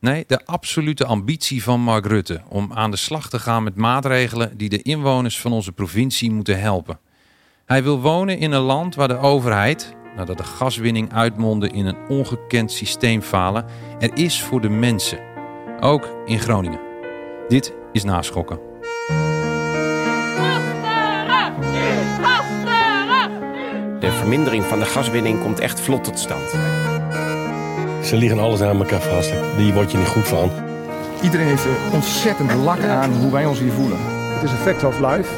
nee, de absolute ambitie van Mark Rutte om aan de slag te gaan met maatregelen die de inwoners van onze provincie moeten helpen. Hij wil wonen in een land waar de overheid, nadat de gaswinning uitmondde in een ongekend systeemfalen, er is voor de mensen. Ook in Groningen. Dit is naschokken. De vermindering van de gaswinning komt echt vlot tot stand. Ze liggen alles aan elkaar vast. Die word je niet goed van. Iedereen heeft er ontzettend lak aan hoe wij ons hier voelen. Het is effect of life.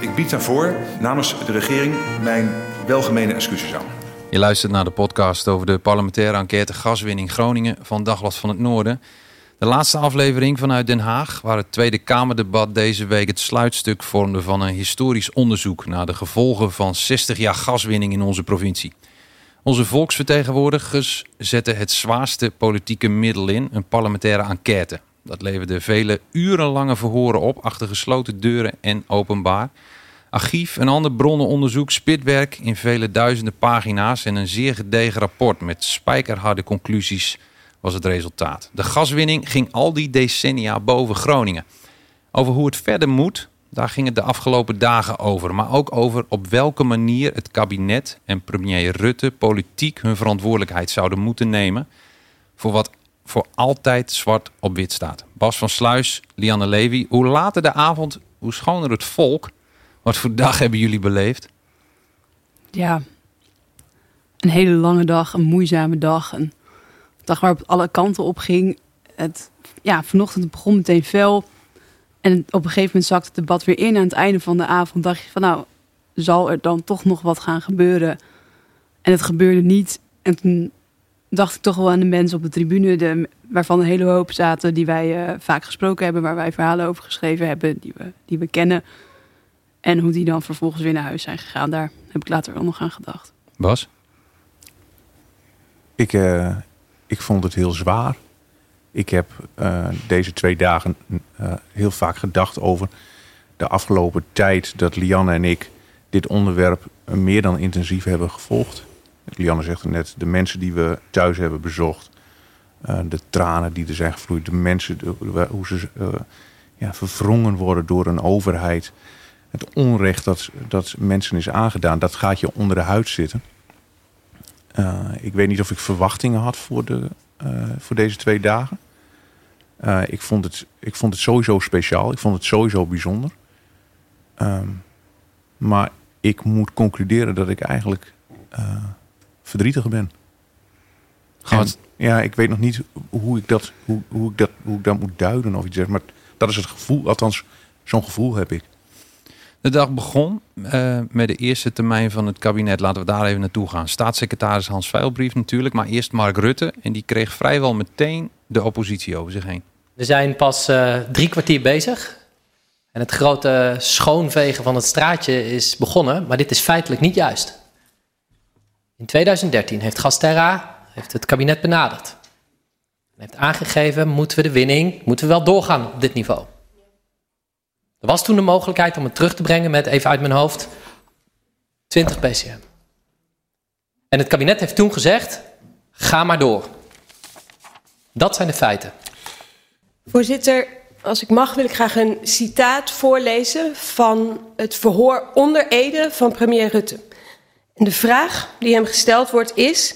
Ik bied daarvoor namens de regering mijn welgemene excuses aan. Je luistert naar de podcast over de parlementaire enquête gaswinning Groningen van Dagblad van het Noorden. De laatste aflevering vanuit Den Haag, waar het Tweede Kamerdebat deze week het sluitstuk vormde van een historisch onderzoek naar de gevolgen van 60 jaar gaswinning in onze provincie. Onze volksvertegenwoordigers zetten het zwaarste politieke middel in, een parlementaire enquête. Dat leverde vele urenlange verhoren op achter gesloten deuren en openbaar. Archief en ander bronnenonderzoek, spitwerk in vele duizenden pagina's en een zeer gedegen rapport met spijkerharde conclusies was het resultaat. De gaswinning ging al die decennia boven Groningen. Over hoe het verder moet, daar ging het de afgelopen dagen over. Maar ook over op welke manier het kabinet en premier Rutte politiek hun verantwoordelijkheid zouden moeten nemen. Voor wat voor altijd zwart op wit staat. Bas van Sluis, Lianne Levy. Hoe later de avond, hoe schoner het volk. Wat voor dag hebben jullie beleefd? Ja, een hele lange dag, een moeizame dag. Een dag waarop het alle kanten op ging. Het, ja, vanochtend begon meteen fel. En op een gegeven moment zakte het debat weer in. Aan het einde van de avond dacht je van nou, zal er dan toch nog wat gaan gebeuren? En het gebeurde niet. En toen dacht ik toch wel aan de mensen op de tribune, de, waarvan een hele hoop zaten die wij uh, vaak gesproken hebben, waar wij verhalen over geschreven hebben, die we, die we kennen. En hoe die dan vervolgens weer naar huis zijn gegaan. Daar heb ik later wel nog aan gedacht. Bas? Ik, uh, ik vond het heel zwaar. Ik heb uh, deze twee dagen uh, heel vaak gedacht over de afgelopen tijd dat Lianne en ik dit onderwerp meer dan intensief hebben gevolgd. Lianne zegt het net, de mensen die we thuis hebben bezocht, uh, de tranen die er zijn gevloeid, de mensen, hoe ze ja, verwrongen worden door een overheid. Het onrecht dat, dat mensen is aangedaan, dat gaat je onder de huid zitten. ik weet niet of ik verwachtingen had voor de, voor deze twee dagen. Uh, ik, vond het, ik vond het sowieso speciaal. Ik vond het sowieso bijzonder. Um, maar ik moet concluderen dat ik eigenlijk uh, verdrietig ben. En, ja, ik weet nog niet hoe ik, dat, hoe, hoe, ik dat, hoe ik dat moet duiden of iets zeg. Maar dat is het gevoel, althans zo'n gevoel heb ik. De dag begon uh, met de eerste termijn van het kabinet. Laten we daar even naartoe gaan. Staatssecretaris Hans Veilbrief natuurlijk, maar eerst Mark Rutte. En die kreeg vrijwel meteen de oppositie over zich heen. We zijn pas uh, drie kwartier bezig. En het grote schoonvegen van het straatje is begonnen, maar dit is feitelijk niet juist. In 2013 heeft Gasterra heeft het kabinet benaderd. En heeft aangegeven, moeten we de winning, moeten we wel doorgaan op dit niveau. Er was toen de mogelijkheid om het terug te brengen met, even uit mijn hoofd, 20 pcm. En het kabinet heeft toen gezegd, ga maar door. Dat zijn de feiten. Voorzitter, als ik mag wil ik graag een citaat voorlezen van het verhoor onder Ede van premier Rutte. En de vraag die hem gesteld wordt is,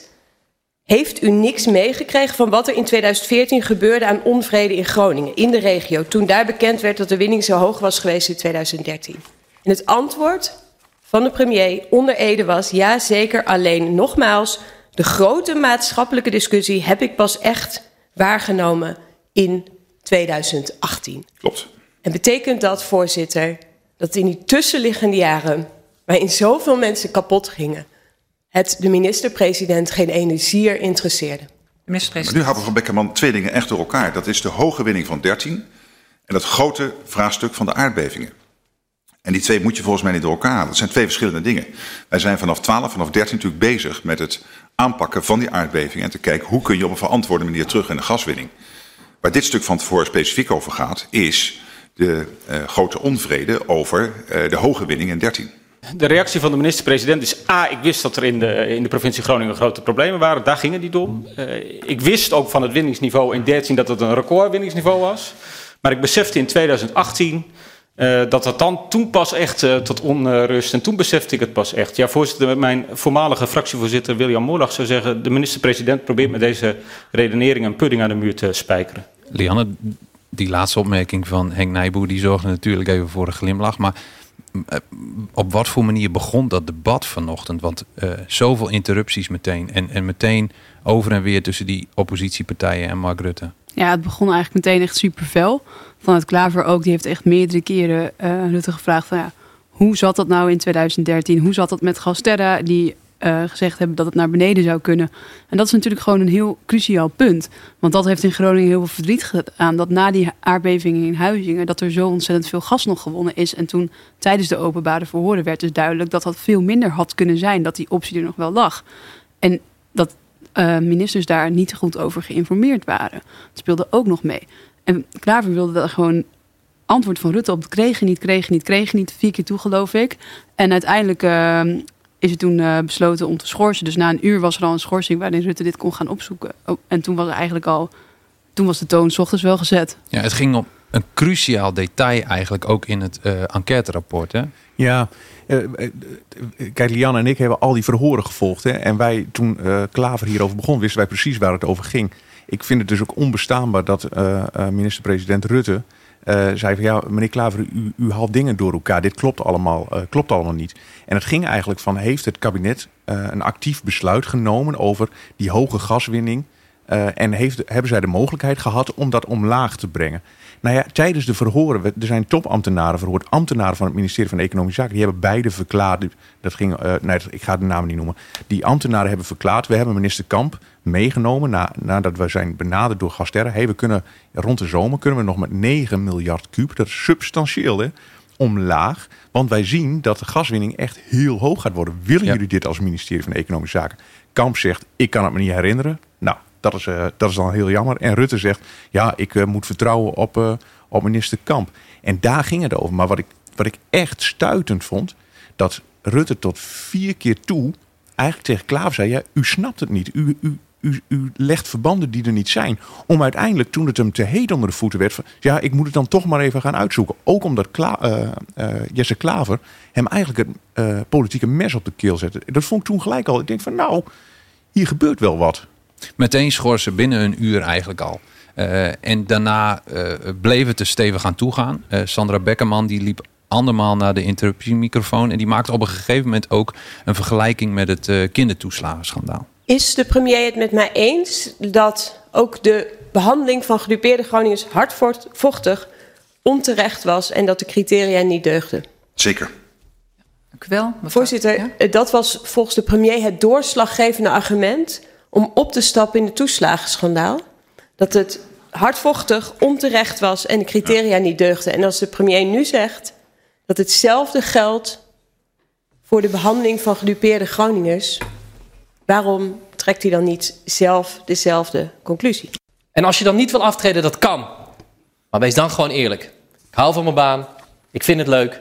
Heeft u niks meegekregen van wat er in 2014 gebeurde aan onvrede in Groningen, in de regio, toen daar bekend werd dat de winning zo hoog was geweest in 2013? En het antwoord van de premier onder Ede was ja zeker, alleen nogmaals, de grote maatschappelijke discussie heb ik pas echt waargenomen in 2018. Klopt. En betekent dat, voorzitter, dat in die tussenliggende jaren, waarin zoveel mensen kapot gingen, het de minister-president geen energier interesseerde? Maar nu houden we van Beckerman twee dingen echt door elkaar. Dat is de hoge winning van 13 en dat grote vraagstuk van de aardbevingen. En die twee moet je volgens mij niet door elkaar halen. Dat zijn twee verschillende dingen. Wij zijn vanaf 12, vanaf 13 natuurlijk bezig met het aanpakken van die aardbeving en te kijken hoe kun je op een verantwoorde manier terug in de gaswinning. Waar dit stuk van tevoren specifiek over gaat, is de uh, grote onvrede over uh, de hoge winning in 13. De reactie van de minister-president is: A, ik wist dat er in de, in de provincie Groningen grote problemen waren. Daar ging het niet om. Uh, ik wist ook van het winningsniveau in 13 dat het een recordwinningsniveau was. Maar ik besefte in 2018 uh, dat dat dan toen pas echt uh, tot onrust. En toen besefte ik het pas echt. Ja, voorzitter, mijn voormalige fractievoorzitter William Moorlag zou zeggen: de minister-president probeert met deze redenering een pudding aan de muur te spijkeren. Lianne, die laatste opmerking van Henk Nijboer, die zorgde natuurlijk even voor een glimlach. Maar op wat voor manier begon dat debat vanochtend? Want zoveel interrupties meteen. En, en meteen over en weer tussen die oppositiepartijen en Mark Rutte. Ja, het begon eigenlijk meteen echt super fel. Vanuit Klaver ook, die heeft echt meerdere keren uh, Rutte gevraagd van ja, hoe zat dat nou in 2013? Hoe zat dat met Gasterra, die uh, gezegd hebben dat het naar beneden zou kunnen? En dat is natuurlijk gewoon een heel cruciaal punt. Want dat heeft in Groningen heel veel verdriet gedaan. Dat na die aardbeving in Huizingen, dat er zo ontzettend veel gas nog gewonnen is. En toen tijdens de openbare verhoren werd dus duidelijk dat dat veel minder had kunnen zijn. Dat die optie er nog wel lag. En dat uh, ministers daar niet goed over geïnformeerd waren. Dat speelde ook nog mee. En Klaver wilde daar gewoon antwoord van Rutte op. Kregen niet, kregen niet, kregen niet. Vier keer toe, geloof ik. En uiteindelijk uh, is het toen uh, besloten om te schorsen. Dus na een uur was er al een schorsing waarin Rutte dit kon gaan opzoeken. Oh, en toen was er eigenlijk al... Toen was de toon s ochtends wel gezet. Ja, het ging om een cruciaal detail eigenlijk ook in het uh, enquêterapport, hè? Ja, uh, kijk, Lianne en ik hebben al die verhoren gevolgd. Hè? En wij, toen uh, Klaver hierover begon, wisten wij precies waar het over ging. Ik vind het dus ook onbestaanbaar dat uh, minister-president Rutte zei van ja, meneer Klaver, u, haalt dingen door elkaar. Dit klopt allemaal, klopt allemaal niet. En het ging eigenlijk van, heeft het kabinet een actief besluit genomen over die hoge gaswinning? En heeft, hebben zij de mogelijkheid gehad om dat omlaag te brengen? Nou ja, tijdens de verhoren, er zijn topambtenaren verhoord, ambtenaren van het ministerie van Economische Zaken, die hebben beide verklaard, dat ging, uh, nee, ik ga de naam niet noemen, die ambtenaren hebben verklaard, we hebben minister Kamp meegenomen na, nadat we zijn benaderd door Gasterra, hey, we kunnen rond de zomer kunnen we nog met 9 miljard kuub, dat is substantieel hè, omlaag, want wij zien dat de gaswinning echt heel hoog gaat worden. Willen ja. jullie dit als ministerie van Economische Zaken? Kamp zegt, ik kan het me niet herinneren. Nou, dat is, dan heel jammer. En Rutte zegt, ja, ik uh, moet vertrouwen op, uh, op minister Kamp. En daar ging het over. Maar wat ik, wat ik echt stuitend vond, dat Rutte tot vier keer toe eigenlijk tegen Klaver zei, ja, u snapt het niet. U, u, u, legt verbanden die er niet zijn. Om uiteindelijk, toen het hem te heet onder de voeten werd, van, ja, ik moet het dan toch maar even gaan uitzoeken. Ook omdat Jesse Klaver hem eigenlijk het politieke mes op de keel zette. Dat vond ik toen gelijk al. Ik denk van, nou, hier gebeurt wel wat. Meteen schorsen binnen een uur eigenlijk al. Uh, en daarna uh, bleef het er stevig aan toegaan. Uh, Sandra Beckerman die liep andermaal naar de interruptiemicrofoon. En die maakte op een gegeven moment ook een vergelijking met het kindertoeslagenschandaal. Is de premier het met mij eens dat ook de behandeling van gedupeerde Groningers hardvochtig onterecht was en dat de criteria niet deugden? Zeker. Dank u wel. Mevrouw. Voorzitter, ja? dat was volgens de premier het doorslaggevende argument om op te stappen in het toeslagenschandaal. Dat het hardvochtig, onterecht was en de criteria niet deugden. En als de premier nu zegt dat hetzelfde geldt voor de behandeling van gedupeerde Groningers, waarom trekt hij dan niet zelf dezelfde conclusie? En als je dan niet wil aftreden, dat kan. Maar wees dan gewoon eerlijk. Ik hou van mijn baan, ik vind het leuk,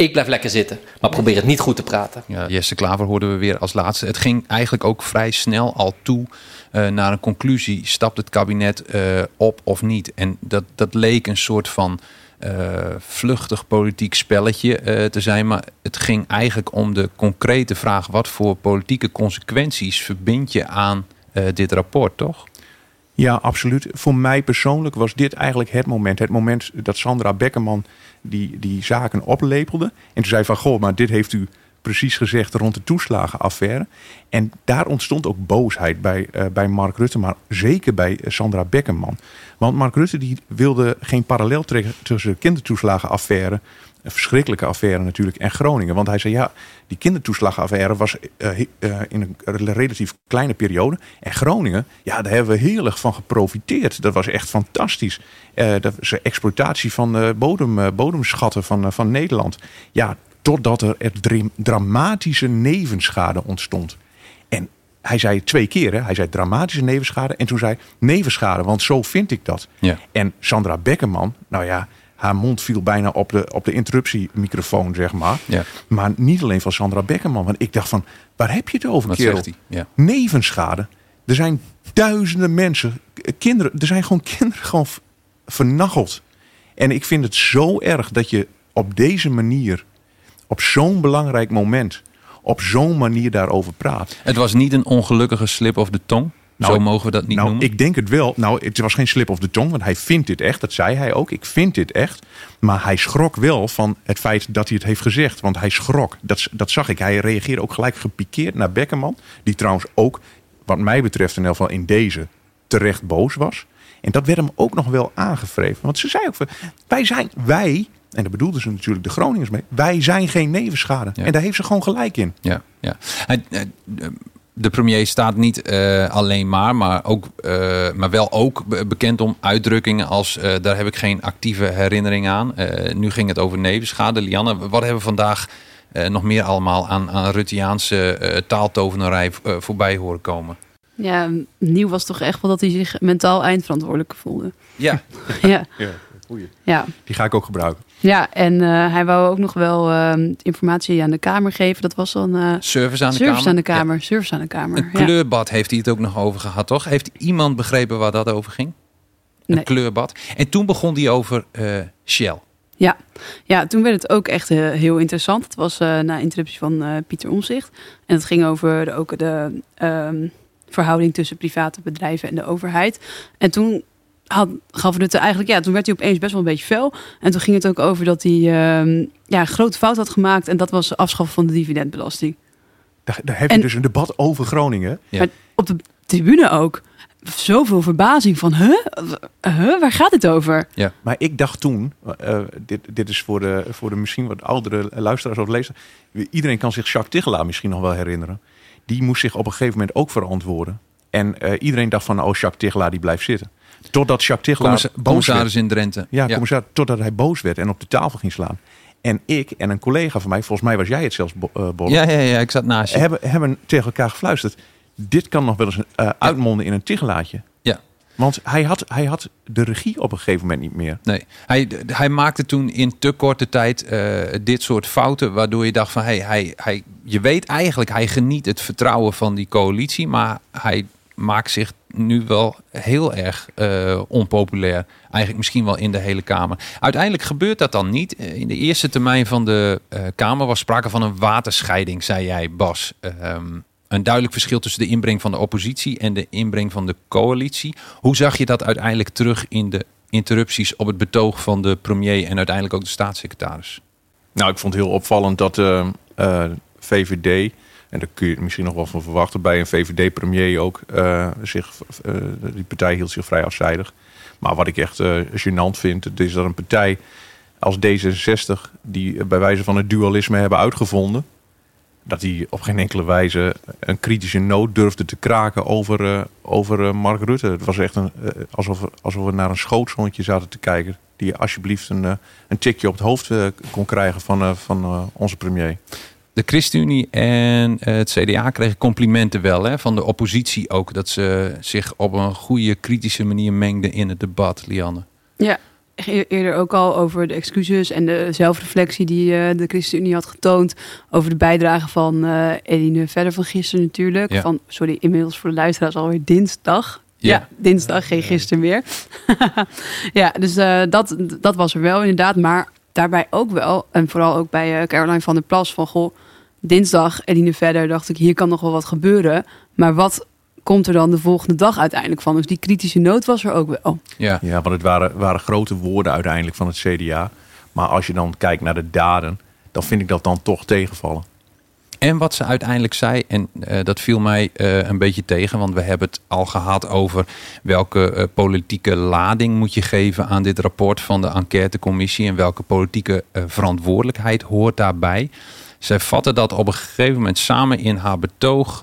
ik blijf lekker zitten. Maar probeer het niet goed te praten. Ja, Jesse Klaver hoorden we weer als laatste. Het ging eigenlijk ook vrij snel al toe uh, naar een conclusie. Stapt het kabinet uh, op of niet? En dat, dat leek een soort van uh, vluchtig politiek spelletje te zijn. Maar het ging eigenlijk om de concrete vraag: wat voor politieke consequenties verbind je aan eh, dit rapport, toch? Ja, absoluut. Voor mij persoonlijk was dit eigenlijk het moment. Het moment dat Sandra Beckerman die, die zaken oplepelde. En toen zei van, goh, maar dit heeft u precies gezegd rond de toeslagenaffaire. En daar ontstond ook boosheid bij, uh, bij Mark Rutte, maar zeker bij Sandra Beckerman. Want Mark Rutte die wilde geen parallel trekken tussen de kindertoeslagenaffaire een verschrikkelijke affaire natuurlijk. En Groningen. Want hij zei ja, die kindertoeslagaffaire was uh, uh, in een relatief kleine periode. En Groningen, ja, daar hebben we heel erg van geprofiteerd. Dat was echt fantastisch. Uh, dat was exploitatie van bodem, bodemschatten van, van Nederland. Ja, totdat er, er dramatische nevenschade ontstond. En hij zei twee keer, hè? hij zei dramatische nevenschade. En toen zei nevenschade, want zo vind ik dat. Ja. En Sandra Beckerman, nou ja, haar mond viel bijna op de, op de interruptiemicrofoon, zeg maar. Ja. Maar niet alleen van Sandra Beckerman. Want ik dacht van, waar heb je het over, Wat kerel? Ja. Nevenschade. Er zijn duizenden mensen, kinderen, er zijn gewoon kinderen gewoon vernacheld. En ik vind het zo erg dat je op deze manier, op zo'n belangrijk moment, op zo'n manier daarover praat. Het was niet een ongelukkige slip of de tong? Nou, Zo mogen we dat niet nou, noemen? Ik denk het wel. Nou, het was geen slip of de tong, want hij vindt dit echt. Dat zei hij ook. Ik vind dit echt. Maar hij schrok wel van het feit dat hij het heeft gezegd. Want hij schrok. Dat, dat zag ik. Hij reageerde ook gelijk gepikeerd naar Beckerman. Die trouwens ook, wat mij betreft in elk geval in deze, terecht boos was. En dat werd hem ook nog wel aangevreven. Want ze zei ook, van, wij zijn, wij, en daar bedoelden ze natuurlijk de Groningers mee. Wij zijn geen nevenschade. Ja. En daar heeft ze gewoon gelijk in. Ja, ja. De premier staat niet eh, alleen maar, maar, ook, eh, maar wel ook be- bekend om uitdrukkingen als eh, daar heb ik geen actieve herinnering aan. Eh, nu ging het over nevenschade. Lianne, wat hebben we vandaag eh, nog meer allemaal aan, aan Ruttiaanse eh, taaltovenarij eh, voorbij horen komen? Ja, nieuw was toch echt wel dat hij zich mentaal eindverantwoordelijk voelde. Ja. ja. Ja, goeie. Ja. Die ga ik ook gebruiken. Ja, en eh, hij wou ook nog wel ehm, informatie aan de Kamer geven. Dat was dan eh, Service aan de service Kamer? aan de Kamer. Service aan de Kamer. Een ja. kleurbad heeft hij het ook nog over gehad, toch? Heeft iemand begrepen waar dat over ging? Een Nee. kleurbad. En toen begon hij over eh, Shell. Ja. ja, toen werd het ook echt heel interessant. Het was na interruptie van Pieter Omzicht. En het ging over de, ook de ehm, verhouding tussen private bedrijven en de overheid. En toen had, gaf Rutte eigenlijk, ja, toen werd hij opeens best wel een beetje fel. En toen ging het ook over dat hij ehm, ja, een grote fout had gemaakt. En dat was afschaffen van de dividendbelasting. Daar, daar heb je En- dus een debat over Groningen. Maar op de tribune ook. Zoveel verbazing van, huh? huh? Waar gaat het over? Ja. Maar ik dacht toen, eh, dit, dit is voor de, voor de misschien wat oudere luisteraars of lezers. Iedereen kan zich Jacques Tichelaar misschien nog wel herinneren. Die moest zich op een gegeven moment ook verantwoorden. En eh, iedereen dacht van, oh, Jacques Tichelaar die blijft zitten. Totdat Jacques Tichelaar commissaris in Drenthe. Ja, Ja. commissaris, totdat hij boos werd en op de tafel ging slaan. En ik en een collega van mij, volgens mij was jij het zelfs, Bolle, Ja, ja, ja, ik zat naast je. hebben, hebben tegen elkaar gefluisterd. Dit kan nog wel eens eh, uitmonden in een Tichelaartje. Ja. Want hij had, hij had de regie op een gegeven moment niet meer. Nee, hij, hij maakte toen in te korte tijd eh, dit soort fouten, waardoor je dacht van, hey, hij, hij, je weet eigenlijk, hij geniet het vertrouwen van die coalitie, maar hij maakt zich nu wel heel erg eh, onpopulair. Eigenlijk misschien wel in de hele Kamer. Uiteindelijk gebeurt dat dan niet. Eh, In de eerste termijn van de eh, Kamer was sprake van een waterscheiding, zei jij, Bas. Ehm, een duidelijk verschil tussen de inbreng van de oppositie en de inbreng van de coalitie. Hoe zag je dat uiteindelijk terug in de interrupties op het betoog van de premier en uiteindelijk ook de staatssecretaris? Nou, ik vond heel opvallend dat eh, VVD, en daar kun je misschien nog wel van verwachten bij een VVD-premier ook, eh, zich, eh, die partij hield zich vrij afzijdig. Maar wat ik echt eh gênant vind, is dat een partij als D66, die bij wijze van het dualisme hebben uitgevonden, dat die op geen enkele wijze een kritische noot durfde te kraken over, over Mark Rutte. Het was echt een, alsof, alsof we naar een schootshondje zaten te kijken. Die alsjeblieft een, een tikje op het hoofd kon krijgen van, van onze premier. De ChristenUnie en eh, het CDA kregen complimenten wel hè, van de oppositie ook. Dat ze zich op een goede kritische manier mengden in het debat, Lianne. Ja, e- eerder ook al over de excuses en de zelfreflectie die eh, de ChristenUnie had getoond. Over de bijdrage van eh Eline Verder van gisteren natuurlijk. Ja. Van, sorry, inmiddels voor de luisteraars alweer dinsdag. Ja. Ja, dinsdag, geen gisteren meer. ja, dus eh, dat, dat was er wel inderdaad. Maar daarbij ook wel, en vooral ook bij eh, Caroline van der Plas, van goh, dinsdag Eline Verder dacht ik, hier kan nog wel wat gebeuren. Maar wat komt er dan de volgende dag uiteindelijk van. Dus die kritische noot was er ook wel. Ja, ja want het waren, waren grote woorden uiteindelijk van het CDA. Maar als je dan kijkt naar de daden, dan vind ik dat dan toch tegenvallen. En wat ze uiteindelijk zei, en uh, dat viel mij uh, een beetje tegen, want we hebben het al gehad over welke uh, politieke lading moet je geven aan dit rapport van de enquêtecommissie en welke politieke verantwoordelijkheid hoort daarbij. Zij vatte dat op een gegeven moment samen in haar betoog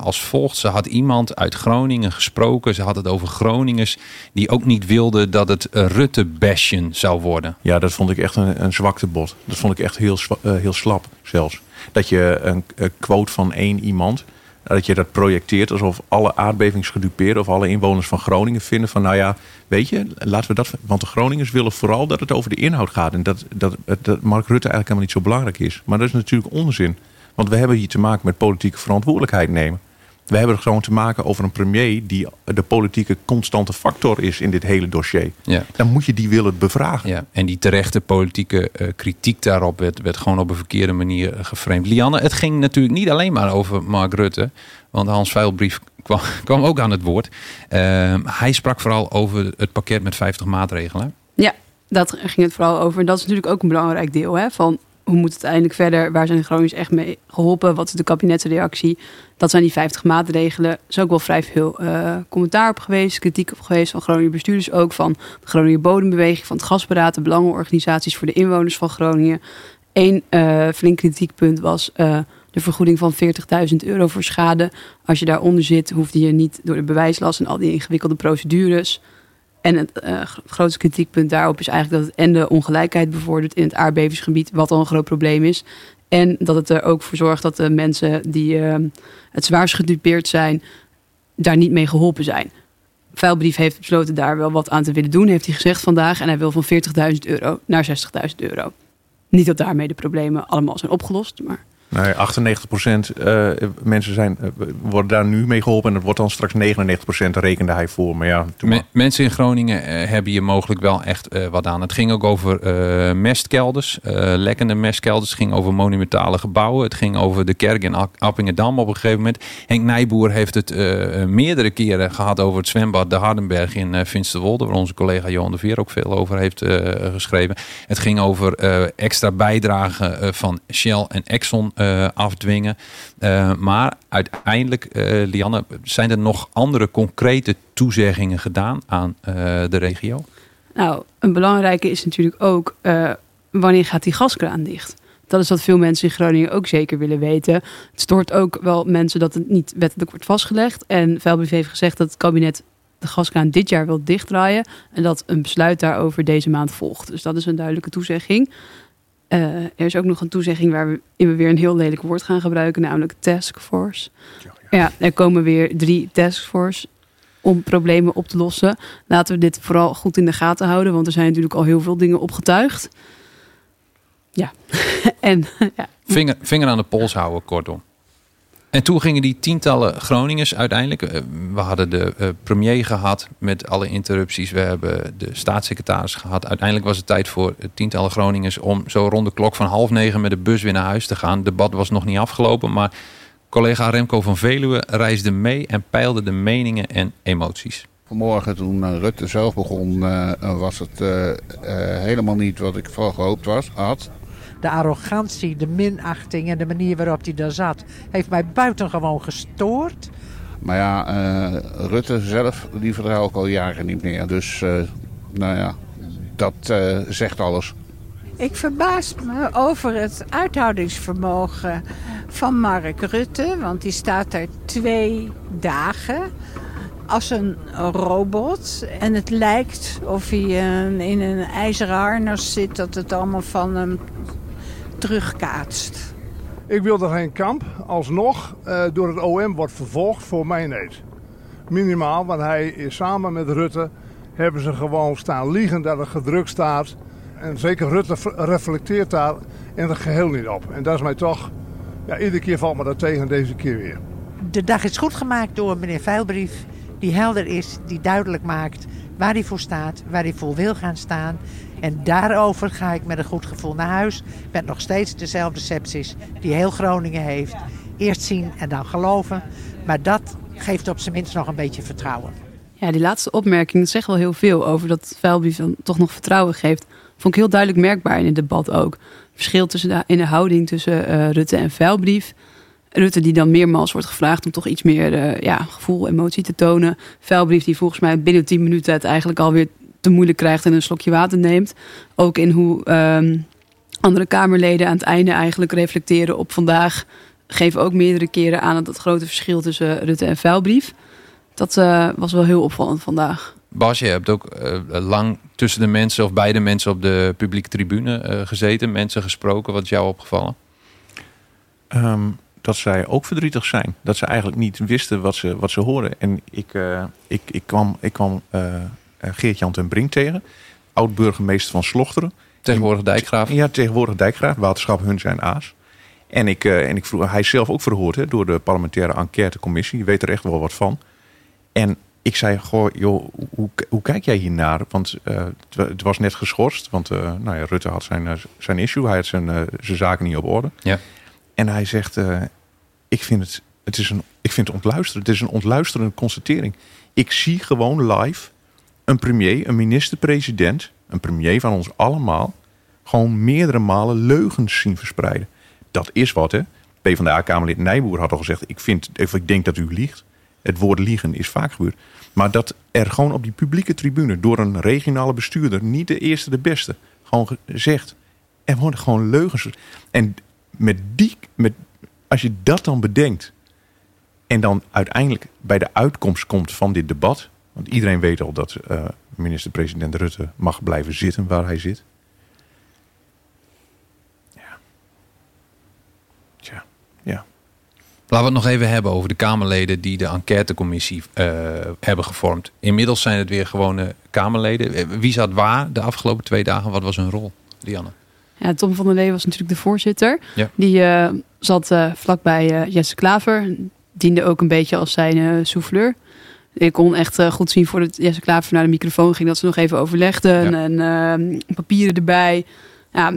als volgt. Ze had iemand uit Groningen gesproken. Ze had het over Groningers die ook niet wilden dat het Rutte-bashen zou worden. Ja, dat vond ik echt een, een zwaktebod. Dat vond ik echt heel, heel slap zelfs. Dat je een, quote van één iemand dat je dat projecteert alsof alle aardbevingsgedupeerden of alle inwoners van Groningen vinden van nou ja, weet je, laten we dat. Want de Groningers willen vooral dat het over de inhoud gaat. En dat, dat, dat Mark Rutte eigenlijk helemaal niet zo belangrijk is. Maar dat is natuurlijk onzin. Want we hebben hier te maken met politieke verantwoordelijkheid nemen. We hebben er gewoon te maken over een premier die de politieke constante factor is in dit hele dossier. Ja. Dan moet je die willen bevragen. Ja. En die terechte politieke uh, kritiek daarop werd, werd gewoon op een verkeerde manier geframed. Lianne, het ging natuurlijk niet alleen maar over Mark Rutte. Want Hans Veilbrief kwam, kwam ook aan het woord. Uh, hij sprak vooral over het pakket met 50 maatregelen. Ja, dat ging het vooral over. Dat is natuurlijk ook een belangrijk deel hè, van hoe moet het uiteindelijk verder? Waar zijn de Groningers echt mee geholpen? Wat is de kabinetsreactie? Dat zijn die 50 maatregelen. Er is ook wel vrij veel uh, commentaar op geweest, kritiek op geweest van Groningen bestuurders ook, van de Groningen Bodembeweging, van het Gasberaad, de belangenorganisaties voor de inwoners van Groningen. Eén uh, flink kritiekpunt was uh, de vergoeding van 40.000 euro voor schade. Als je daaronder zit, hoefde je niet door de bewijslast en al die ingewikkelde procedures. En het uh, grootste kritiekpunt daarop is eigenlijk dat het en de ongelijkheid bevordert in het aardbevingsgebied, wat al een groot probleem is. En dat het er ook voor zorgt dat de mensen die uh, het zwaarst gedupeerd zijn, daar niet mee geholpen zijn. Vuilbrief heeft besloten daar wel wat aan te willen doen, heeft hij gezegd vandaag. En hij wil van 40.000 euro naar 60.000 euro. Niet dat daarmee de problemen allemaal zijn opgelost, maar... Nee, 98 procent uh, mensen zijn, uh, worden daar nu mee geholpen. En het wordt dan straks 99 procent, rekende hij voor. Maar ja, Me mensen in Groningen uh, hebben hier mogelijk wel echt wat aan. Het ging ook over mestkelders, lekkende mestkelders. Het ging over monumentale gebouwen. Het ging over de kerk in Appingedam op een gegeven moment. Henk Nijboer heeft het meerdere keren gehad over het zwembad De Hardenberg in Finsterwolde. Waar onze collega Johan de Veer ook veel over heeft geschreven. Het ging over extra bijdragen van Shell en Exxon uh, afdwingen. Uh, maar uiteindelijk, uh, Lianne, zijn er nog andere concrete toezeggingen gedaan aan de regio? Nou, een belangrijke is natuurlijk ook wanneer gaat die gaskraan dicht? Dat is wat veel mensen in Groningen ook zeker willen weten. Het stoort ook wel mensen dat het niet wettelijk wordt vastgelegd. En Velbrief heeft gezegd dat het kabinet de gaskraan dit jaar wil dichtdraaien. En dat een besluit daarover deze maand volgt. Dus dat is een duidelijke toezegging. Uh, er is ook nog een toezegging waarin we weer een heel lelijk woord gaan gebruiken, namelijk taskforce. Ja, ja. ja, er komen weer drie taskforce om problemen op te lossen. Laten we dit vooral goed in de gaten houden, want er zijn natuurlijk al heel veel dingen opgetuigd. Ja, en ja. Vinger, vinger aan de pols houden, kortom. En toen gingen die tientallen Groningers uiteindelijk. We hadden de premier gehad met alle interrupties. We hebben de staatssecretaris gehad. Uiteindelijk was het tijd voor tientallen Groningers om zo rond de klok van half negen met de bus weer naar huis te gaan. Het debat was nog niet afgelopen, maar collega Remco van Veluwe reisde mee en peilde de meningen en emoties. Vanmorgen toen Rutte zelf begon, was het helemaal niet wat ik voor gehoopt was, had de arrogantie, de minachting en de manier waarop hij daar zat, heeft mij buitengewoon gestoord. Maar ja, uh, Rutte zelf, die vertrouw ik al jaren niet meer. Dus, uh, nou ja, dat uh, zegt alles. Ik verbaas me over het uithoudingsvermogen van Mark Rutte. Want die staat er twee dagen als een robot. En het lijkt of hij in een ijzeren harnas zit, dat het allemaal van hem terugkaatst. Ik wilde geen kamp. Alsnog uh, door het OM wordt vervolgd voor mijn eet. Minimaal, want hij is samen met Rutte hebben ze gewoon staan liegen dat er gedrukt staat. En zeker Rutte reflecteert daar in het geheel niet op. En dat is mij toch, ja, iedere keer valt me dat tegen deze keer weer. De dag is goed gemaakt door meneer Veilbrief, die helder is, die duidelijk maakt waar hij voor staat, waar hij voor wil gaan staan. En daarover ga ik met een goed gevoel naar huis. Met nog steeds dezelfde sepsis die heel Groningen heeft. Eerst zien en dan geloven. Maar dat geeft op zijn minst nog een beetje vertrouwen. Ja, die laatste opmerking zegt wel heel veel over dat dan toch nog vertrouwen geeft. Vond ik heel duidelijk merkbaar in het debat ook. Verschil tussen de, in de houding tussen eh, Rutte en vuilbrief. Rutte die dan meermaals wordt gevraagd om toch iets meer uh, ja, gevoel, emotie te tonen. Vuilbrief die volgens mij binnen 10 minuten het eigenlijk alweer te moeilijk krijgt en een slokje water neemt. Ook in hoe ehm, andere Kamerleden aan het einde eigenlijk reflecteren op vandaag. Geven ook meerdere keren aan dat het grote verschil tussen Rutte en vuilbrief. Dat uh, was wel heel opvallend vandaag. Bas, je hebt ook uh, lang tussen de mensen of bij de mensen op de publieke tribune uh, gezeten. Mensen gesproken. Wat is jou opgevallen? Um, dat zij ook verdrietig zijn. Dat ze eigenlijk niet wisten wat ze, wat ze hoorden. En ik, uh, ik, ik kwam, ik kwam Geert-Jan ten Brink tegen. Oud-burgemeester van Slochteren. Tegenwoordig dijkgraaf. Ja, tegenwoordig dijkgraaf. Waterschap Hun zijn Aas. En ik, en ik vroeg, hij is zelf ook verhoord hè, door de parlementaire enquêtecommissie. Je weet er echt wel wat van. En ik zei, goh, joh, hoe, hoe kijk jij hiernaar? Want uh, het, was net geschorst. Want uh, nou ja, Rutte had zijn, uh, zijn issue. Hij had zijn, zijn zaken niet op orde. Ja. En hij zegt, ik, vind het, het is een, ik vind het ontluisterend. Het is een ontluisterende constatering. Ik zie gewoon live een premier, een minister-president... een premier van ons allemaal... gewoon meerdere malen leugens zien verspreiden. Dat is wat, hè? PvdA-Kamerlid Nijboer had al gezegd... ik, vind, ik denk dat u liegt. Het woord liegen is vaak gebeurd. Maar dat er gewoon op die publieke tribune door een regionale bestuurder, niet de eerste, de beste, gewoon zegt. Er worden gewoon leugens. En met die, met, als je dat dan bedenkt. En dan uiteindelijk bij de uitkomst komt van dit debat. Want iedereen weet al dat uh, minister-president Rutte mag blijven zitten waar hij zit. Ja. Tja, ja. Laten we het nog even hebben over de Kamerleden die de enquêtecommissie uh, hebben gevormd. Inmiddels zijn het weer gewone Kamerleden. Wie zat waar de afgelopen twee dagen? Wat was hun rol, Dianne? Ja, Tom van der Lee was natuurlijk de voorzitter. Ja. Die uh, zat uh, vlakbij Jesse Klaver. Diende ook een beetje als zijn souffleur. Ik kon echt goed zien voordat Jesse Klaver naar de microfoon ging... dat ze nog even overlegden ja. en ehm, papieren erbij. Ja,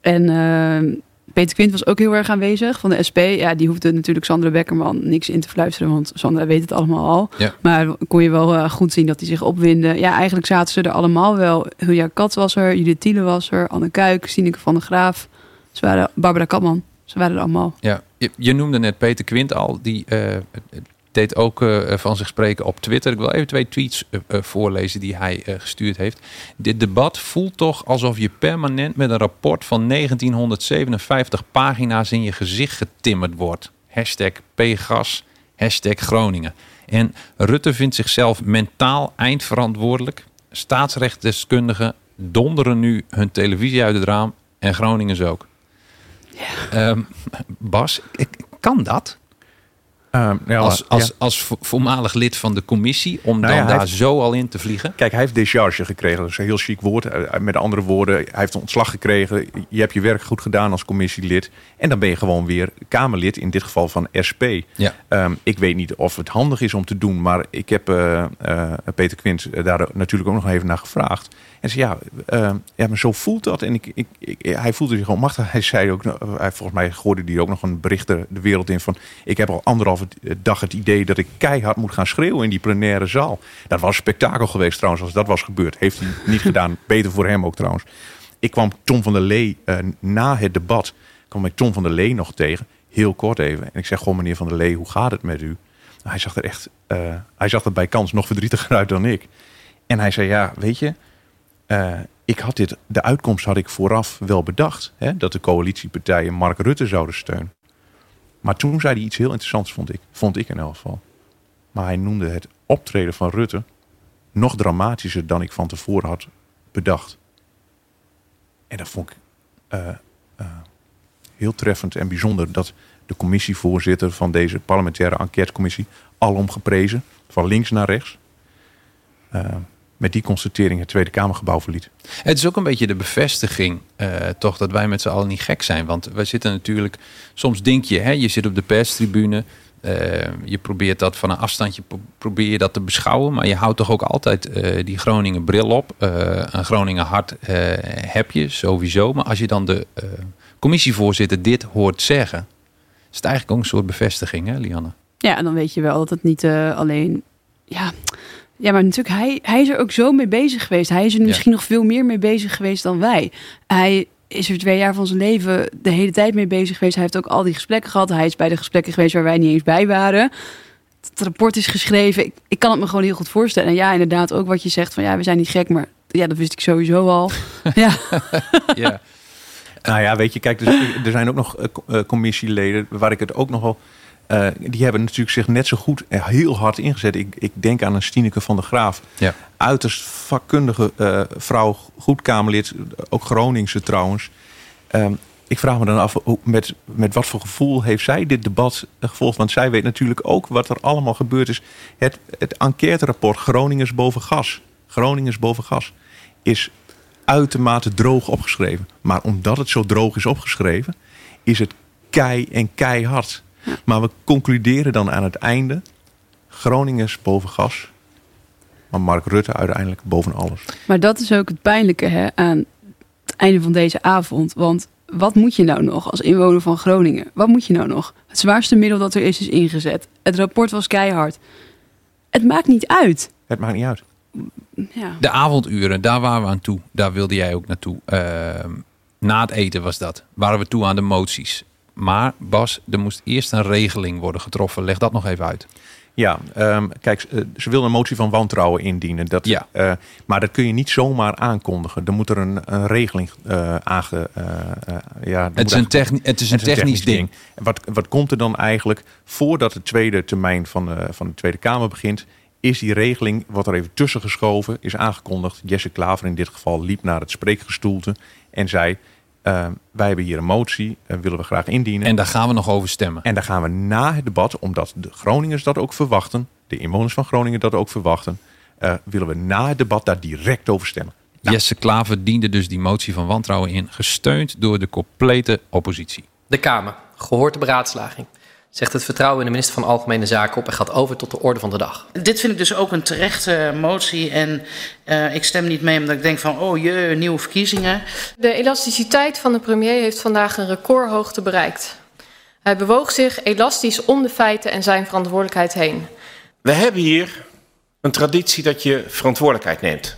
en ehm, Peter Quint was ook heel erg aanwezig van de SP. Ja, die hoefde natuurlijk Sandra Beckerman niks in te fluisteren, want Sandra weet het allemaal al. Ja. Maar kon je wel uh, goed zien dat hij zich opwinde. Ja, eigenlijk zaten ze er allemaal wel. Hulja Kat was er, Judith Thiele was er, Anne Kuik, Sineke van der Graaf. Ze waren, Barbara Katman, ze waren er allemaal. Ja, je, je noemde net Peter Quint al, die uh, deed ook uh, van zich spreken op Twitter. Ik wil even twee tweets uh, uh, voorlezen die hij gestuurd heeft. Dit debat voelt toch alsof je permanent met een rapport van 1957 pagina's in je gezicht getimmerd wordt. Hashtag PGAS, hashtag Groningen. En Rutte vindt zichzelf mentaal eindverantwoordelijk. Staatsrechtdeskundigen donderen nu hun televisie uit het raam en Groningens ook. Ja. Um, Bas, kan dat? Uh, ja, als, als, ja. als voormalig lid van de commissie, om Nou dan ja, daar zo al in te vliegen? Kijk, hij heeft décharge gekregen. Dat is een heel chic woord. Eh, Met andere woorden, hij heeft een ontslag gekregen. Je hebt je werk goed gedaan als commissielid. En dan ben je gewoon weer Kamerlid, in dit geval van SP. Ja. Ehm, ik weet niet of het handig is om te doen, maar ik heb eh, eh, Peter Quint daar natuurlijk ook nog even naar gevraagd. En zei ja, eh, ja, maar zo voelt dat. En ik, ik, ik, hij voelde zich gewoon machtig. Hij zei ook, hij, volgens mij gooide hij ook nog een bericht de, wereld in van, ik heb al anderhalve dag het idee dat ik keihard moet gaan schreeuwen in die plenaire zaal. Dat was een spektakel geweest trouwens, als dat was gebeurd. Heeft hij niet gedaan. Beter voor hem ook trouwens. Ik kwam Tom van der Lee eh, na het debat, kwam ik Tom van der Lee nog tegen. Heel kort even. En ik zeg gewoon, meneer van der Lee, hoe gaat het met u? Hij zag er echt, eh, hij zag er bij kans nog verdrietiger uit dan ik. En hij zei, ja, weet je, eh, ik had dit, de uitkomst had ik vooraf wel bedacht. Hè, dat de coalitiepartijen Mark Rutte zouden steunen. Maar toen zei hij iets heel interessants, vond ik. Vond ik in elk geval. Maar hij noemde het optreden van Rutte nog dramatischer dan ik van tevoren had bedacht. En dat vond ik eh, eh, heel treffend en bijzonder dat de commissievoorzitter van deze parlementaire enquêtecommissie, alom geprezen, van links naar rechts, eh, met die constatering het Tweede Kamergebouw verliet. Het is ook een beetje de bevestiging, eh, toch, dat wij met z'n allen niet gek zijn. Want wij zitten natuurlijk, soms denk je, hè, je zit op de perstribune. eh, je probeert dat van een afstandje pro- probeer je dat te beschouwen. Maar je houdt toch ook altijd eh, die Groningen bril op. Eh, een Groningen hart eh, heb je sowieso. Maar als je dan de eh, commissievoorzitter dit hoort zeggen. Is het eigenlijk ook een soort bevestiging, hè, Lianne? Ja, en dan weet je wel dat het niet eh, alleen. Ja, ja, maar natuurlijk, hij, hij is er ook zo mee bezig geweest. Hij is er misschien nog veel meer mee bezig geweest dan wij. Hij is er twee jaar van zijn leven de hele tijd mee bezig geweest. Hij heeft ook al die gesprekken gehad. Hij is bij de gesprekken geweest waar wij niet eens bij waren. Het rapport is geschreven. Ik, ik kan het me gewoon heel goed voorstellen. En ja, inderdaad, ook wat je zegt van ja, we zijn niet gek, maar ja, dat wist ik sowieso al. ja. ja. Nou ja, weet je, kijk, er, er zijn ook nog eh, eh, commissieleden waar ik het ook nog wel. Eh, die hebben natuurlijk zich net zo goed en heel hard ingezet. Ik, ik denk aan een Stineke van der Graaf. Ja. Uiterst vakkundige eh, vrouw, goed Kamerlid, ook Groningse trouwens. Ehm, ik vraag me dan af, met, met wat voor gevoel heeft zij dit debat gevolgd? Want zij weet natuurlijk ook wat er allemaal gebeurd is. Het, het enquêterapport Groningers boven gas. Groningers boven gas is uitermate droog opgeschreven. Maar omdat het zo droog is opgeschreven, is het kei en keihard. Maar we concluderen dan aan het einde: Groningers boven gas. Maar Mark Rutte uiteindelijk boven alles. Maar dat is ook het pijnlijke hè, aan het einde van deze avond. Want wat moet je nou nog als inwoner van Groningen? Wat moet je nou nog? Het zwaarste middel dat er is, is ingezet. Het rapport was keihard. Het maakt niet uit. Het maakt niet uit. Ja. De avonduren, daar waren we aan toe. Daar wilde jij ook naartoe. Ehm, na het eten was dat. Waren we toe aan de moties. Maar Bas, er moest eerst een regeling worden getroffen. Leg dat nog even uit. Ja, ehm, kijk, eh, ze wil een motie van wantrouwen indienen. Dat, Ja. eh, maar dat kun je niet zomaar aankondigen. Er moet er een, een regeling eh aange... eh, eh, ja, Het is een, het is een technisch ding. Wat, wat komt er dan eigenlijk voordat de tweede termijn van de, van de Tweede Kamer begint? Is die regeling, wat er even tussen geschoven, is aangekondigd. Jesse Klaver in dit geval liep naar het spreekgestoelte en zei... eh, wij hebben hier een motie, eh, willen we graag indienen. En daar gaan we nog over stemmen. En daar gaan we na het debat, omdat de Groningers dat ook verwachten, de inwoners van Groningen dat ook verwachten, eh, willen we na het debat daar direct over stemmen. Jesse Klaver diende dus die motie van wantrouwen in. Gesteund door de complete oppositie. De Kamer, gehoord de beraadslaging, zegt het vertrouwen in de minister van Algemene Zaken op en gaat over tot de orde van de dag. Dit vind ik dus ook een terechte motie. En uh, ik stem niet mee omdat ik denk van, oh jee, nieuwe verkiezingen. De elasticiteit van de premier heeft vandaag een recordhoogte bereikt. Hij bewoog zich elastisch om de feiten en zijn verantwoordelijkheid heen. We hebben hier een traditie dat je verantwoordelijkheid neemt.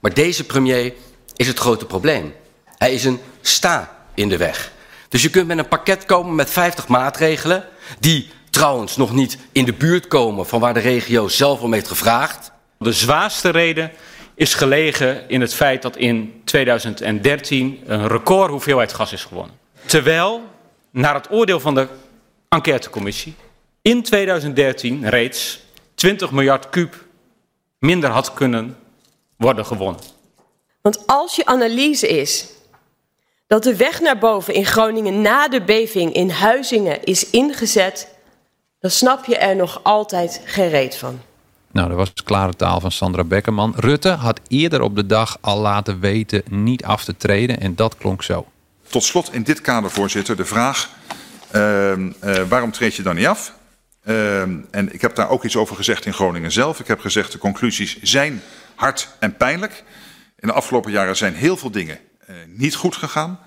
Maar deze premier is het grote probleem. Hij is een sta in de weg. Dus je kunt met een pakket komen met 50 maatregelen, die trouwens nog niet in de buurt komen van waar de regio zelf om heeft gevraagd. De zwaarste reden is gelegen in het feit dat in 2013 een record hoeveelheid gas is gewonnen. Terwijl, naar het oordeel van de enquêtecommissie, in 2013 reeds 20 miljard kuub minder had kunnen worden gewonnen. Want als je analyse is dat de weg naar boven in Groningen na de beving in Huizingen is ingezet, dan snap je er nog altijd geen reet van. Nou, dat was klare taal van Sandra Beckerman. Rutte had eerder op de dag al laten weten niet af te treden en dat klonk zo. Tot slot in dit kader, voorzitter, de vraag: uh, uh, waarom treed je dan niet af? Uh, en ik heb daar ook iets over gezegd in Groningen zelf. Ik heb gezegd de conclusies zijn hard en pijnlijk. In de afgelopen jaren zijn heel veel dingen niet goed gegaan.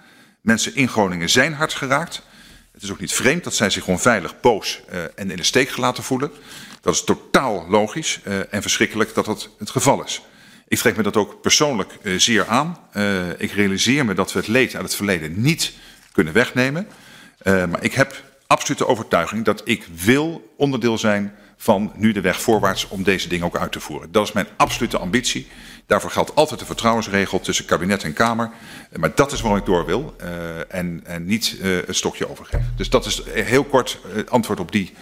Mensen in Groningen zijn hard geraakt. Het is ook niet vreemd dat zij zich onveilig, boos uh, en in de steek gelaten voelen. Dat is totaal logisch uh, en verschrikkelijk dat dat het geval is. Ik trek me dat ook persoonlijk zeer aan. Ik realiseer me dat we het leed uit het verleden niet kunnen wegnemen. Maar ik heb absoluut de overtuiging dat ik wil onderdeel zijn van nu de weg voorwaarts om deze dingen ook uit te voeren. Dat is mijn absolute ambitie. Daarvoor geldt altijd de vertrouwensregel tussen kabinet en Kamer. Maar dat is waarom ik door wil uh, en, en niet het stokje overgeven. Dus dat is heel kort antwoord op die,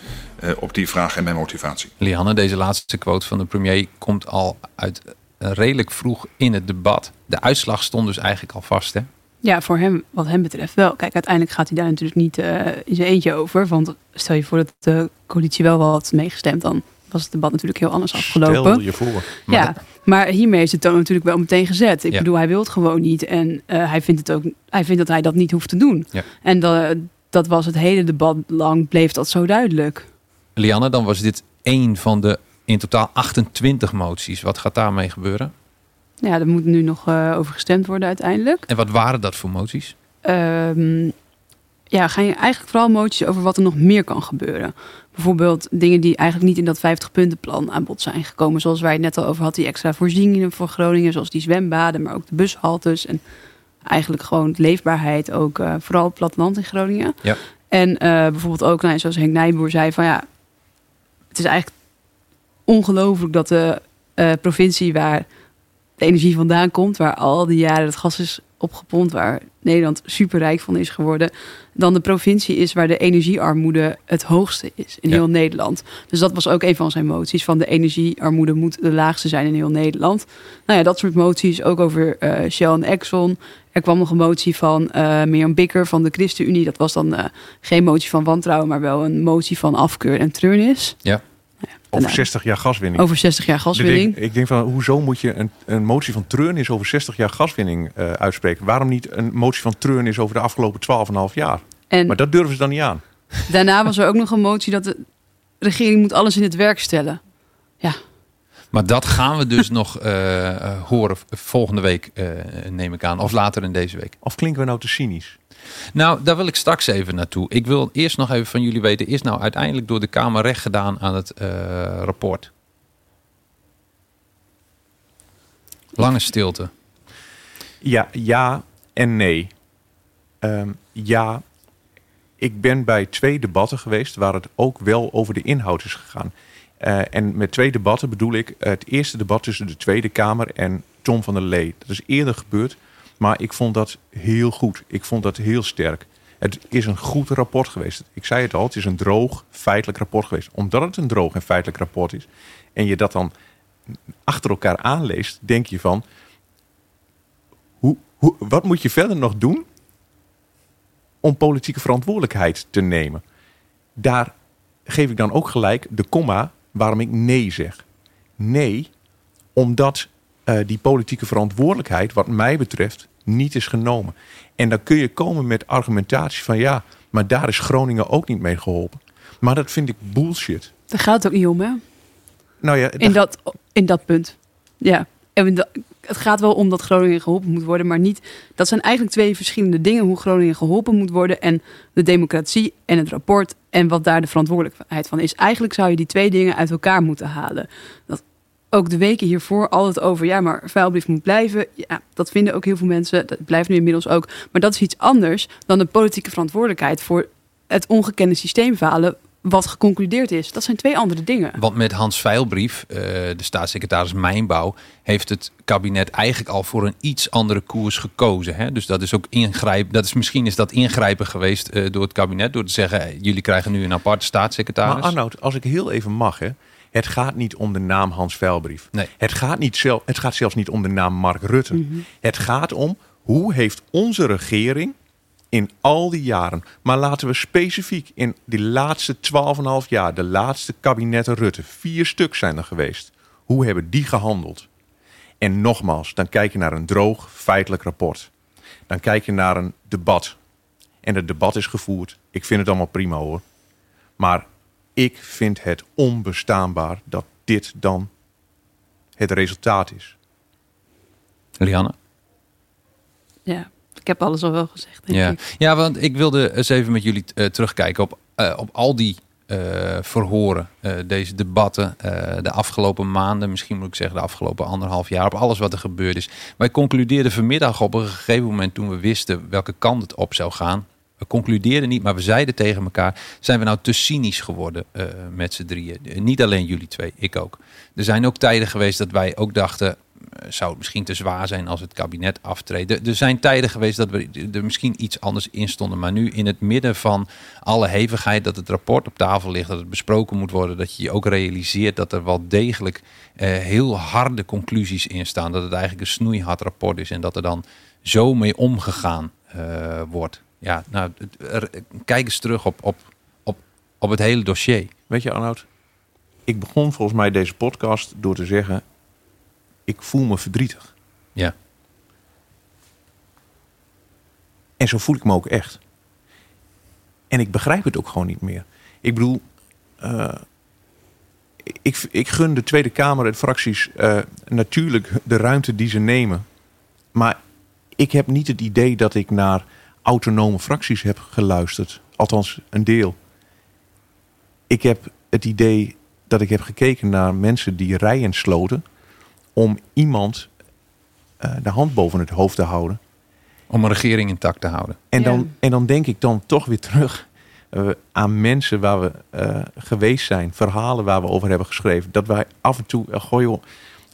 op die vraag en mijn motivatie. Lianne, deze laatste quote van de premier komt al uit redelijk vroeg in het debat. De uitslag stond dus eigenlijk al vast, hè? Ja, voor hem, wat hem betreft wel. Kijk, uiteindelijk gaat hij daar natuurlijk niet uh, in zijn eentje over. Want stel je voor dat de coalitie wel wat had meegestemd, dan was het debat natuurlijk heel anders afgelopen. Stel je voor. Maar ja, maar hiermee is het dan natuurlijk wel meteen gezet. Ik ja. bedoel, hij wil het gewoon niet. En uh, hij, vindt het ook, hij vindt dat hij dat niet hoeft te doen. Ja. En dat, dat was het hele debat lang, bleef dat zo duidelijk. Lianne, dan was dit één van de in totaal 28 moties. Wat gaat daarmee gebeuren? Ja, er moet nu nog uh, over gestemd worden uiteindelijk. En wat waren dat voor moties? Um, ja, gaan je eigenlijk vooral moties over wat er nog meer kan gebeuren. Bijvoorbeeld dingen die eigenlijk niet in dat 50-puntenplan aan bod zijn gekomen. Zoals wij het net al over hadden, die extra voorzieningen voor Groningen. Zoals die zwembaden, maar ook de bushaltes. En eigenlijk gewoon leefbaarheid ook, eh, vooral op het platteland in Groningen. Ja. En eh, bijvoorbeeld ook, nou, zoals Henk Nijboer zei, van ja, het is eigenlijk ongelooflijk dat de eh, provincie waar de energie vandaan komt, waar al die jaren het gas is opgepompt, waar Nederland superrijk van is geworden, dan de provincie is waar de energiearmoede het hoogste is in Ja. heel Nederland. Dus dat was ook een van zijn moties, van de energiearmoede moet de laagste zijn in heel Nederland. Nou ja, dat soort moties, ook over eh, Shell en Exxon. Er kwam nog een motie van eh Mirjam Bikker van de ChristenUnie. Dat was dan eh, geen motie van wantrouwen, maar wel een motie van afkeur en treurnis. Ja. Over 60 jaar gaswinning. Over 60 jaar gaswinning. Ik denk, ik denk van, hoezo moet je een, een motie van treurnis over 60 jaar gaswinning eh, uitspreken? Waarom niet een motie van treurnis over de afgelopen 12,5 jaar? En- maar dat durven ze dan niet aan. Daarna was er ook nog een motie dat de regering moet alles in het werk stellen. Ja, Maar dat gaan we dus nog eh, eh, horen volgende week, eh, neem ik aan. Of later in deze week. Of klinken we nou te cynisch? Nou, daar wil ik straks even naartoe. Ik wil eerst nog even van jullie weten... is nou uiteindelijk door de Kamer recht gedaan aan het eh, rapport? Lange stilte. Ja, ja en nee. Ehm, ja, ik ben bij twee debatten geweest waar het ook wel over de inhoud is gegaan. Eh, en met twee debatten bedoel ik het eerste debat tussen de Tweede Kamer en Tom van der Lee. Dat is eerder gebeurd, maar ik vond dat heel goed. Ik vond dat heel sterk. Het is een goed rapport geweest. Ik zei het al, het is een droog, feitelijk rapport geweest. Omdat het een droog en feitelijk rapport is en je dat dan achter elkaar aanleest, denk je van, hoe, wat moet je verder nog doen om politieke verantwoordelijkheid te nemen? Daar geef ik dan ook gelijk de komma waarom ik nee zeg. Nee, omdat eh, die politieke verantwoordelijkheid, wat mij betreft, niet is genomen. En dan kun je komen met argumentatie van ja, maar daar is Groningen ook niet mee geholpen. Maar dat vind ik bullshit. daar gaat het ook niet om, hè? Nou ja, In dat, in dat punt. Ja. En dat- het gaat wel om dat Groningen geholpen moet worden, maar niet. Dat zijn eigenlijk twee verschillende dingen: hoe Groningen geholpen moet worden en de democratie en het rapport en wat daar de verantwoordelijkheid van is. Eigenlijk zou je die twee dingen uit elkaar moeten halen. Dat ook de weken hiervoor altijd over, ja, maar vuilbrief moet blijven. Ja, dat vinden ook heel veel mensen. Dat blijft nu inmiddels ook. Maar dat is iets anders dan de politieke verantwoordelijkheid voor het ongekende systeemfalen wat geconcludeerd is. Dat zijn twee andere dingen. Want met Hans Veilbrief, eh, de staatssecretaris Mijnbouw, heeft het kabinet eigenlijk al voor een iets andere koers gekozen. Hè? Dus dat is ook ingrijpen. Dat is misschien is dat ingrijpen geweest eh, door het kabinet door te zeggen: eh, jullie krijgen nu een aparte staatssecretaris. Maar Arnoud, als ik heel even mag, hè. Het gaat niet om de naam Hans Veilbrief. Nee. Het, gaat niet zel, het gaat zelfs niet om de naam Mark Rutte. Het gaat om hoe heeft onze regering in al die jaren, maar laten we specifiek in die laatste 12,5 jaar, de laatste kabinetten Rutte, vier stuk zijn er geweest. Hoe hebben die gehandeld? En nogmaals, dan kijk je naar een droog, feitelijk rapport. Dan kijk je naar een debat. En het debat is gevoerd. Ik vind het allemaal prima hoor. Maar ik vind het onbestaanbaar dat dit dan het resultaat is. Lianne? Ja, ik heb alles al wel gezegd. Denk Ja. ik. ja, want ik wilde eens even met jullie eh, terugkijken op, eh, op al die eh, verhoren, eh, deze debatten, eh, de afgelopen maanden, misschien moet ik zeggen de afgelopen anderhalf jaar, op alles wat er gebeurd is. Wij concludeerden vanmiddag op een gegeven moment toen we wisten welke kant het op zou gaan. We concludeerden niet, maar we zeiden tegen elkaar: zijn we nou te cynisch geworden eh, met z'n drieën? Eh, Niet alleen jullie twee, ik ook. Er zijn ook tijden geweest dat wij ook dachten: eh, zou het misschien te zwaar zijn als het kabinet aftreedt? Er, zijn tijden geweest dat we er misschien iets anders in stonden. Maar nu in het midden van alle hevigheid dat het rapport op tafel ligt, dat het besproken moet worden, dat je je ook realiseert dat er wel degelijk heel harde conclusies in staan. Dat het eigenlijk een snoeihard rapport is en dat er dan zo mee omgegaan wordt. Ja, nou, kijk eens terug op, op, op, op het hele dossier. Weet je, Arnoud, ik begon volgens mij deze podcast door te zeggen: ik voel me verdrietig. Ja. En zo voel ik me ook echt. En ik begrijp het ook gewoon niet meer. Ik bedoel, eh, ik, ik gun de Tweede Kamer en fracties eh, natuurlijk de ruimte die ze nemen. Maar ik heb niet het idee dat ik naar autonome fracties heb geluisterd. Althans, een deel. Ik heb het idee dat ik heb gekeken naar mensen die rijen sloten om iemand eh, de hand boven het hoofd te houden. Om een regering intact te houden. En, dan, en dan denk ik dan toch weer terug eh, aan mensen waar we eh, geweest zijn, verhalen waar we over hebben geschreven. Dat wij af en toe, uh, goh joh,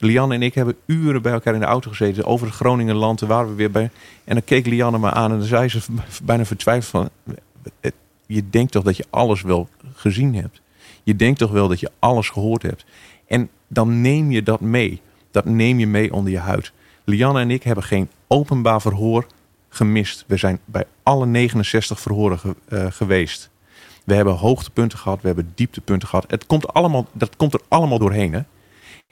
Lianne en ik hebben uren bij elkaar in de auto gezeten over het Groningenland. Daar we weer bij. En dan keek Lianne me aan en dan zei ze bijna vertwijfeld van, je denkt toch dat je alles wel gezien hebt. Je denkt toch wel dat je alles gehoord hebt. En dan neem je dat mee. Dat neem je mee onder je huid. Lianne en ik hebben geen openbaar verhoor gemist. We zijn bij alle 69 verhoren uh, geweest. We hebben hoogtepunten gehad, we hebben dieptepunten gehad. Het komt allemaal, dat komt er allemaal doorheen. Hè?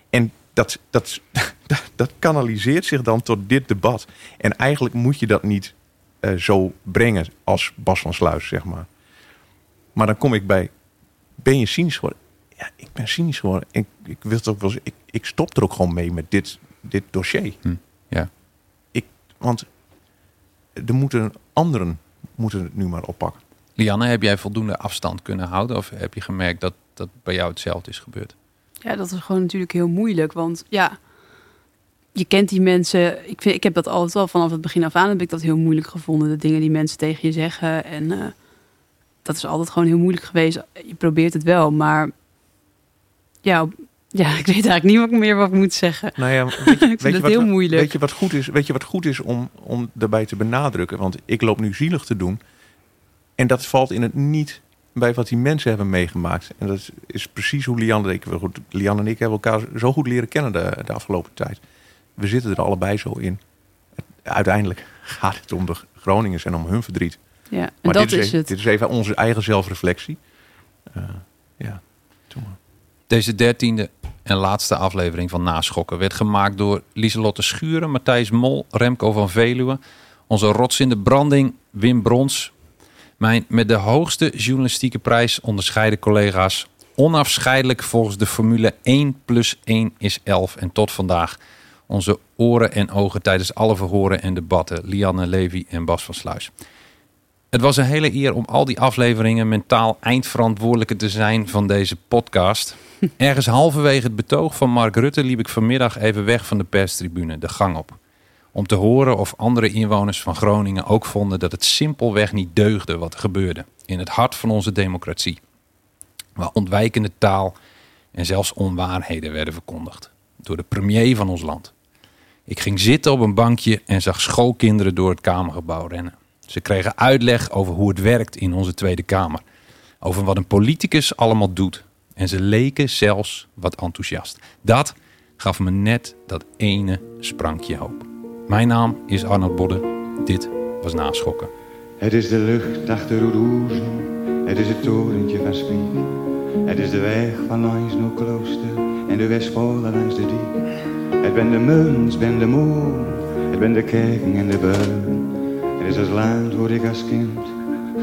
En dat, dat, dat kanaliseert zich dan tot dit debat. En eigenlijk moet je dat niet uh, zo brengen als Bas van Sluis, zeg maar. Maar dan kom ik bij, ben je cynisch geworden? Ja, ik ben cynisch geworden. Ik, ik wil het ook wel ik, ik stop er ook gewoon mee met dit, dit dossier. Hm, ja. Ik, want er moeten anderen moeten het nu maar oppakken. Lianne, heb jij voldoende afstand kunnen houden? Of heb je gemerkt dat dat bij jou hetzelfde is gebeurd? Ja, dat is gewoon natuurlijk heel moeilijk. Want ja, je kent die mensen. Ik, vind, ik heb dat altijd al vanaf het begin af aan heb ik dat heel moeilijk gevonden. De dingen die mensen tegen je zeggen. En uh, dat is altijd gewoon heel moeilijk geweest. Je probeert het wel, maar ja, ja, ik weet eigenlijk niet wat meer wat ik moet zeggen. Nou ja, weet je, ik vind het heel moeilijk. Weet je wat goed is, weet je wat goed is om, om daarbij te benadrukken? Want ik loop nu zielig te doen. En dat valt in het niet bij wat die mensen hebben meegemaakt. En dat is precies hoe Lianne, ik, Lianne en ik hebben elkaar zo goed leren kennen de, de afgelopen tijd. We zitten er allebei zo in. Uiteindelijk gaat het om de Groningers en om hun verdriet. Ja, en maar dat dit is, is even, het. Dit is even onze eigen zelfreflectie. Uh, ja, toen maar. Deze dertiende en laatste aflevering van Naschokken werd gemaakt door Lieselotte Schuren, Matthijs Mol, Remco van Veluwe, onze rots in de branding Wim Brons, mijn met de hoogste journalistieke prijs onderscheiden collega's, onafscheidelijk volgens de formule 1 plus 1 is 11 en tot vandaag onze oren en ogen tijdens alle verhoren en debatten, Lianne Levy en Bas van Sluis. Het was een hele eer om al die afleveringen mentaal eindverantwoordelijke te zijn van deze podcast. Ergens halverwege het betoog van Mark Rutte liep ik vanmiddag even weg van de perstribune, de gang op. Om te horen of andere inwoners van Groningen ook vonden dat het simpelweg niet deugde wat er gebeurde. In het hart van onze democratie. Waar ontwijkende taal en zelfs onwaarheden werden verkondigd. Door de premier van ons land. Ik ging zitten op een bankje en zag schoolkinderen door het Kamergebouw rennen. Ze kregen uitleg over hoe het werkt in onze Tweede Kamer. Over wat een politicus allemaal doet. En ze leken zelfs wat enthousiast. Dat gaf me net dat ene sprankje hoop. Mijn naam is Arnold Bodde. Dit was Naschokken. Het is de lucht achter Roeroezen. Het is het torentje van Spiek. Het is de weg van langs naar klooster. En de Westpolen langs de diek. Het ben de muns, ben de moer. Het ben de kerken en de beun. Het is het land waar ik als kind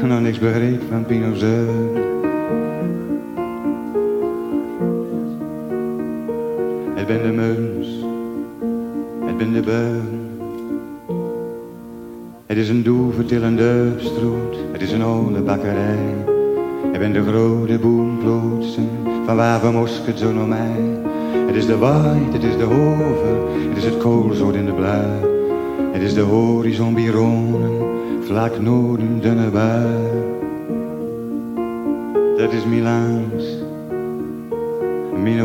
nog niks begreep van Pinozeun. Het ben de muns, het ben de beun. Het is een doevertillende stroot, het is een oude bakkerij. Het ben de grote boomplotsen, van waar we mosket zo naar mij. Het is de waait, het is de hoven, het is het koolzoot in de blauw. Het is de horizon bironen, vlak noorden dunne bui. Dat is Milaans, mijn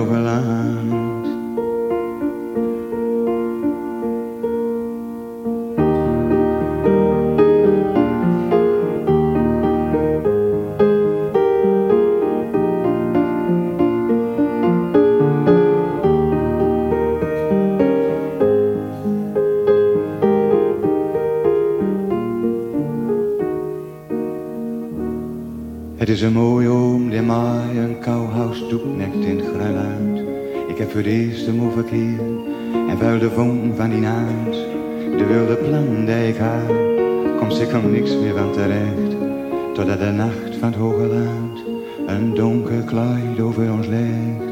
Het eerst hem overkeren en vuil de vonk van die naad. De wilde plan die ik had, komt zeker niks meer van terecht. Totdat de nacht van het hoge land een donker kleid over ons legt.